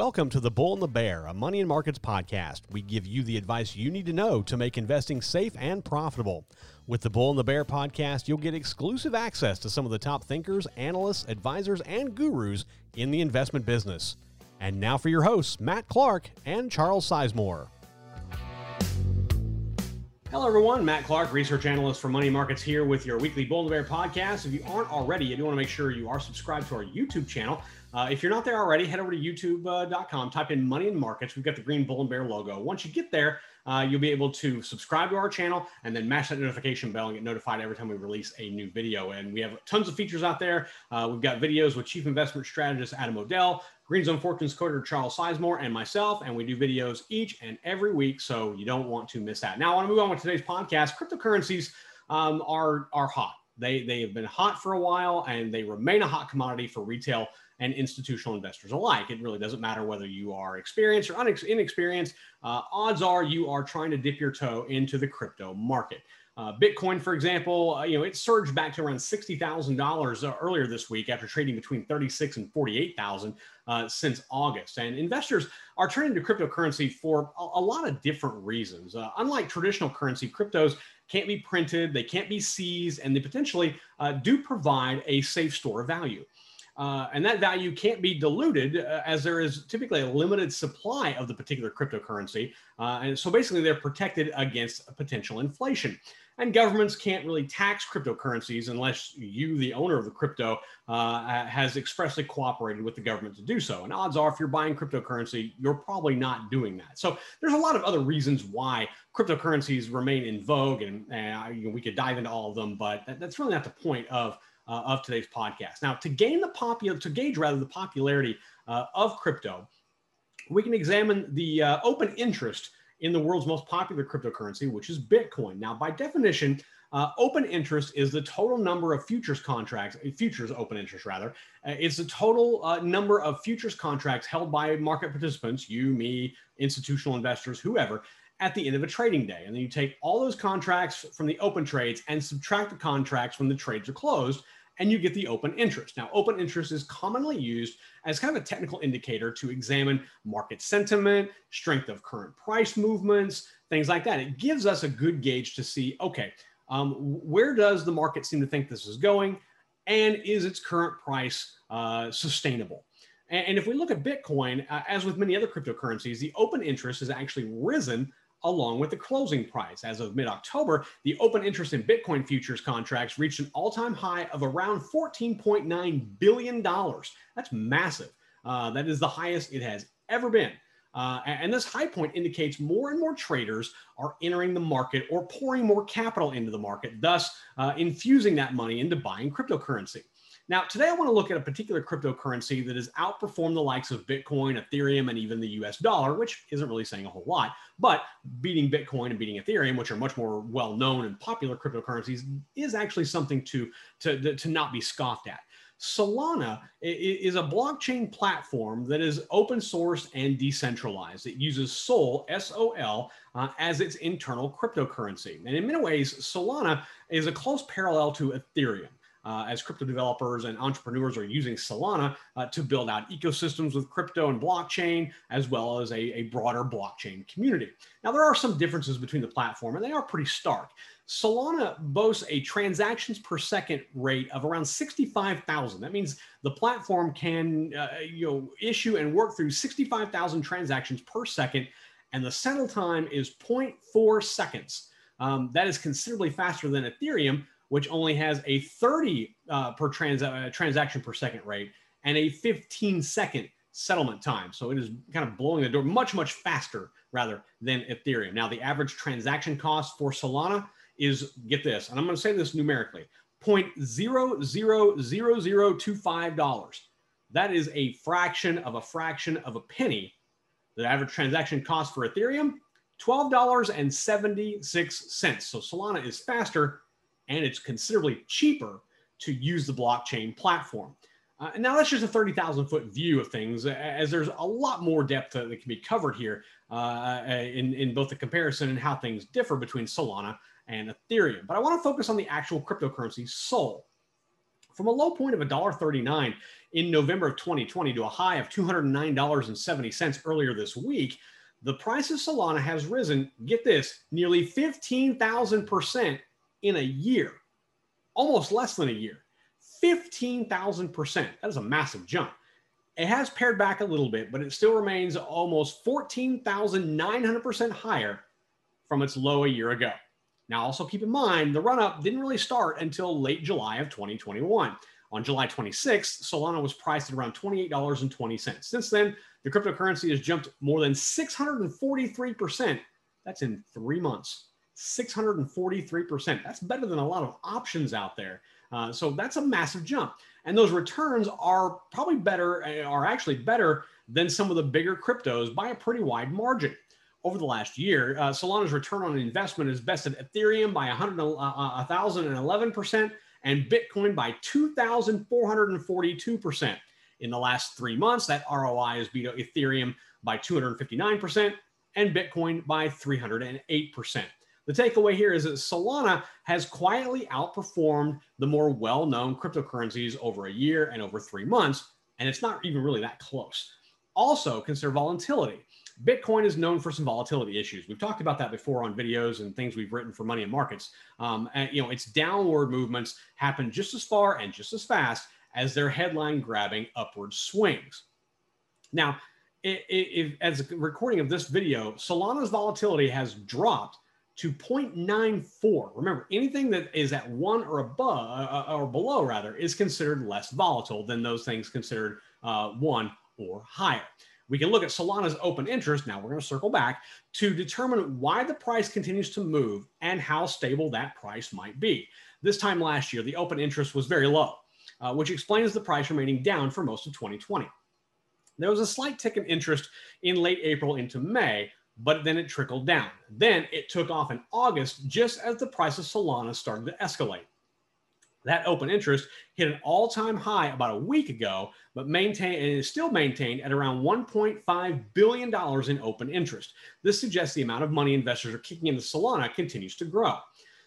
Welcome to The Bull and the Bear, a money and markets podcast. We give you the advice you need to know to make investing safe and profitable. With the Bull and the Bear podcast, you'll get exclusive access to some of the top thinkers, analysts, advisors, and gurus in the investment business. And now for your hosts, Matt Clark and Charles Sizemore. Hello, everyone. Matt Clark, research analyst for Money Markets, here with your weekly Bull and Bear podcast. If you aren't already, you do want to make sure you are subscribed to our YouTube channel. Uh, if you're not there already, head over to youtube.com, uh, type in Money and Markets. We've got the green Bull and Bear logo. Once you get there, uh, you'll be able to subscribe to our channel and then mash that notification bell and get notified every time we release a new video. And we have tons of features out there. Uh, we've got videos with Chief Investment Strategist Adam O'Dell, Green Zone Fortunes coder Charles Sizemore, and myself. And we do videos each and every week, so you don't want to miss that. Now, I want to move on with today's podcast. Cryptocurrencies um, are, are hot. They, they have been hot for a while and they remain a hot commodity for retail and institutional investors alike. It really doesn't matter whether you are experienced or unex- inexperienced. Uh, odds are you are trying to dip your toe into the crypto market. Uh, Bitcoin, for example, uh, you know it surged back to around sixty thousand uh, dollars earlier this week after trading between thirty-six and forty-eight thousand uh, since August. And investors are turning to cryptocurrency for a, a lot of different reasons. Uh, unlike traditional currency, cryptos can't be printed, they can't be seized, and they potentially uh, do provide a safe store of value. Uh, and that value can't be diluted uh, as there is typically a limited supply of the particular cryptocurrency. Uh, and so basically, they're protected against potential inflation. And governments can't really tax cryptocurrencies unless you, the owner of the crypto, uh, has expressly cooperated with the government to do so. And odds are, if you're buying cryptocurrency, you're probably not doing that. So there's a lot of other reasons why cryptocurrencies remain in vogue, and you know, we could dive into all of them, but that's really not the point of uh, of today's podcast. Now, to gain the popular, to gauge rather the popularity uh, of crypto, we can examine the uh, open interest in the world's most popular cryptocurrency, which is Bitcoin. Now, by definition, uh, open interest is the total number of futures contracts, uh, futures open interest rather. Uh, it's the total uh, number of futures contracts held by market participants, you, me, institutional investors, whoever, at the end of a trading day. And then you take all those contracts from the open trades and subtract the contracts when the trades are closed and you get the open interest. Now, open interest is commonly used as kind of a technical indicator to examine market sentiment, strength of current price movements, things like that. It gives us a good gauge to see, okay, um, where does the market seem to think this is going? And is its current price uh, sustainable? And, if we look at Bitcoin, uh, as with many other cryptocurrencies, the open interest has actually risen along with the closing price. As of mid October, the open interest in Bitcoin futures contracts reached an all time high of around $14.9 billion. That's massive. Uh, that is the highest it has ever been. Uh, and this high point indicates more and more traders are entering the market or pouring more capital into the market, thus uh, infusing that money into buying cryptocurrency. Now, today I want to look at a particular cryptocurrency that has outperformed the likes of Bitcoin, Ethereum, and even the US dollar, which isn't really saying a whole lot, but beating Bitcoin and beating Ethereum, which are much more well known and popular cryptocurrencies, is actually something to, to, to not be scoffed at. Solana is a blockchain platform that is open source and decentralized. It uses Sol, S O L, uh, as its internal cryptocurrency. And in many ways, Solana is a close parallel to Ethereum uh, as crypto developers and entrepreneurs are using Solana uh, to build out ecosystems with crypto and blockchain, as well as a, a, broader blockchain community. Now, there are some differences between the platform, and they are pretty stark. Solana boasts a transactions per second rate of around 65,000. That means the platform can uh, you know, issue and work through 65,000 transactions per second, and the settle time is 0.4 seconds. Um, that is considerably faster than Ethereum, which only has a 30 uh, per trans- uh, transaction per second rate and a 15 second settlement time. So it is kind of blowing the door much, much faster rather than Ethereum. Now, the average transaction cost for Solana is get this, and I'm going to say this numerically $0.000025. That is a fraction of a fraction of a penny. The average transaction cost for Ethereum, $12.76. So Solana is faster and it's considerably cheaper to use the blockchain platform. Uh, now that's just a 30,000 foot view of things, as there's a lot more depth that can be covered here uh, in, in both the comparison and how things differ between Solana and Ethereum. But I want to focus on the actual cryptocurrency Sol. From a low point of $1.39 in November of 2020 to a high of $209.70 earlier this week, the price of Solana has risen, get this, nearly 15,000% in a year, almost less than a year. 15,000%. That is a massive jump. It has pared back a little bit, but it still remains almost 14,900% higher from its low a year ago. Now, also keep in mind, the run up didn't really start until late July of 2021. On July 26th, Solana was priced at around $28.20. Since then, the cryptocurrency has jumped more than 643%. That's in three months. 643%. That's better than a lot of options out there. Uh, so that's a massive jump. And those returns are probably better, uh, are actually better than some of the bigger cryptos by a pretty wide margin. Over the last year, uh, Solana's return on investment has bested Ethereum by 100, uh, 1,011% uh, and Bitcoin by 2,442%. In the last three months, that ROI has beat Ethereum by 259% and Bitcoin by 308%. The takeaway here is that Solana has quietly outperformed the more well known cryptocurrencies over a year and over three months, and it's not even really that close. Also, consider volatility. Bitcoin is known for some volatility issues. We've talked about that before on videos and things we've written for Money and Markets. Um, and, you know, its downward movements happen just as far and just as fast as their headline grabbing upward swings. Now, as a recording of this video, Solana's volatility has dropped to 0.94. Remember, anything that is at one or above uh, uh, or below, rather, is considered less volatile than those things considered uh, one or higher. We can look at Solana's open interest. Now we're going to circle back to determine why the price continues to move and how stable that price might be. This time last year, the open interest was very low, uh, which explains the price remaining down for most of 2020. There was a slight tick in interest in late April into May, but then it trickled down. Then it took off in August just as the price of Solana started to escalate. That open interest hit an all time high about a week ago, but maintain, and is still maintained at around $1.5 billion in open interest. This suggests the amount of money investors are kicking into Solana continues to grow.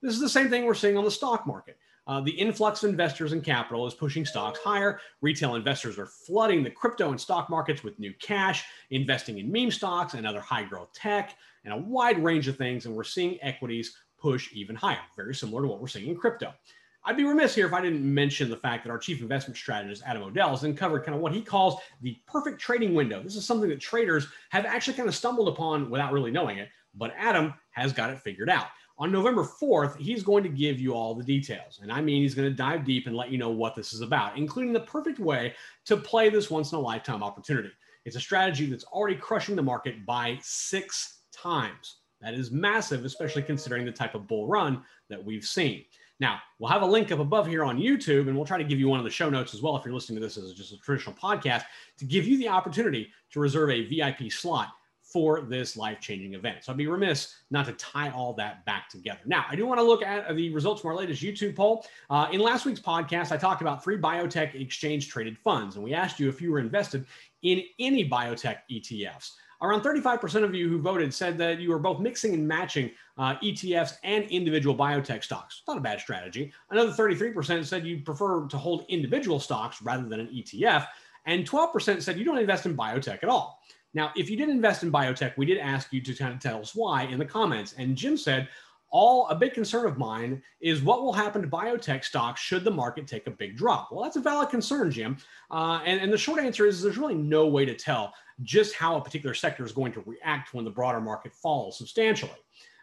This is the same thing we're seeing on the stock market. Uh, the influx of investors and capital is pushing stocks higher. Retail investors are flooding the crypto and stock markets with new cash, investing in meme stocks and other high growth tech, and a wide range of things. And we're seeing equities push even higher, very similar to what we're seeing in crypto. I'd be remiss here if I didn't mention the fact that our chief investment strategist, Adam O'Dell, has uncovered kind of what he calls the perfect trading window. This is something that traders have actually kind of stumbled upon without really knowing it, but Adam has got it figured out. On November 4th, he's going to give you all the details. And I mean, he's going to dive deep and let you know what this is about, including the perfect way to play this once in a lifetime opportunity. It's a strategy that's already crushing the market by six times. That is massive, especially considering the type of bull run that we've seen. Now, we'll have a link up above here on YouTube, and we'll try to give you one of the show notes as well if you're listening to this as just a traditional podcast to give you the opportunity to reserve a VIP slot for this life changing event. So I'd be remiss not to tie all that back together. Now, I do want to look at the results from our latest YouTube poll. Uh, in last week's podcast, I talked about three biotech exchange traded funds, and we asked you if you were invested in any biotech ETFs. Around 35% of you who voted said that you were both mixing and matching uh, ETFs and individual biotech stocks. Not a bad strategy. Another 33% said you prefer to hold individual stocks rather than an ETF. And 12% said you don't invest in biotech at all. Now, if you did invest in biotech, we did ask you to kind of tell us why in the comments. And Jim said, all a big concern of mine is what will happen to biotech stocks should the market take a big drop. Well, that's a valid concern, Jim. Uh, and, and the short answer is there's really no way to tell just how a particular sector is going to react when the broader market falls substantially.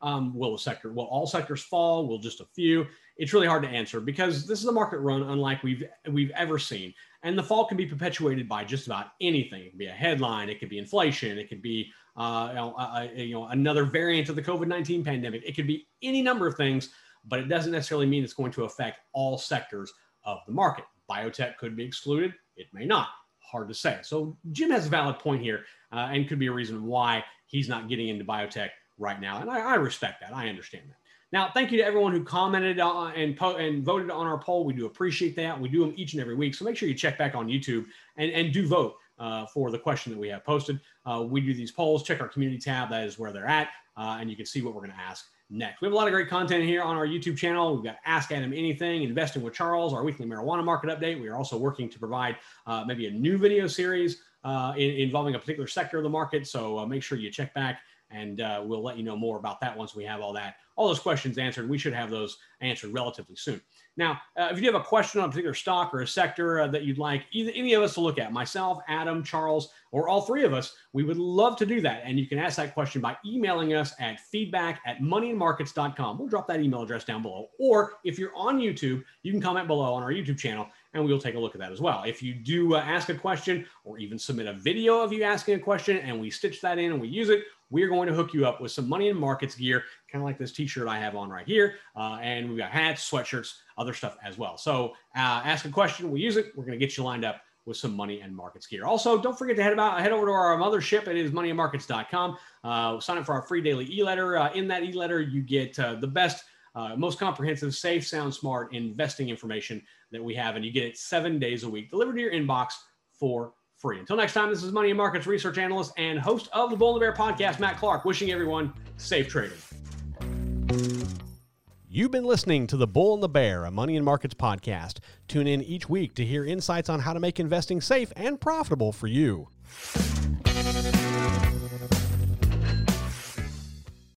Um, will the sector, will all sectors fall? Will just a few? It's really hard to answer because this is a market run unlike we've we've ever seen. And the fall can be perpetuated by just about anything. It could be a headline, it could be inflation, it could be uh, you, know, uh, you know another variant of the COVID nineteen pandemic. It could be any number of things, but it doesn't necessarily mean it's going to affect all sectors of the market. Biotech could be excluded; it may not. Hard to say. So Jim has a valid point here, uh, and could be a reason why he's not getting into biotech right now. And I, I respect that. I understand that. Now, thank you to everyone who commented on, and, po- and voted on our poll. We do appreciate that. We do them each and every week. So make sure you check back on YouTube and, and do vote uh, for the question that we have posted. Uh, we do these polls. Check our community tab. That is where they're at. Uh, and you can see what we're going to ask next. We have a lot of great content here on our YouTube channel. We've got Ask Adam Anything, Investing with Charles, our weekly marijuana market update. We are also working to provide uh, maybe a new video series uh, in, involving a particular sector of the market. So uh, make sure you check back and uh, we'll let you know more about that once we have all that all those questions answered. We should have those answered relatively soon. Now, uh, if you have a question on a particular stock or a sector uh, that you'd like either any of us to look at, myself, Adam, Charles, or all three of us, we would love to do that. And you can ask that question by emailing us at feedback at moneyandmarkets.com. We'll drop that email address down below. Or if you're on YouTube, you can comment below on our YouTube channel and we'll take a look at that as well. If you do uh, ask a question or even submit a video of you asking a question and we stitch that in and we use it, we're going to hook you up with some money and markets gear, kind of like this t-shirt I have on right here. Uh, and we've got hats, sweatshirts, other stuff as well. So uh, ask a question, we use it. We're going to get you lined up with some money and markets gear. Also, don't forget to head about head over to our mothership. It is moneyandmarkets.com. Uh, sign up for our free daily e-letter. Uh, in that e-letter, you get uh, the best, uh, most comprehensive, safe, sound, smart investing information that we have, and you get it seven days a week delivered to your inbox for free. Until next time, this is Money and Markets research analyst and host of the Bull and Bear podcast, Matt Clark, wishing everyone safe trading. You've been listening to the Bull and the Bear, a Money and Markets podcast. Tune in each week to hear insights on how to make investing safe and profitable for you.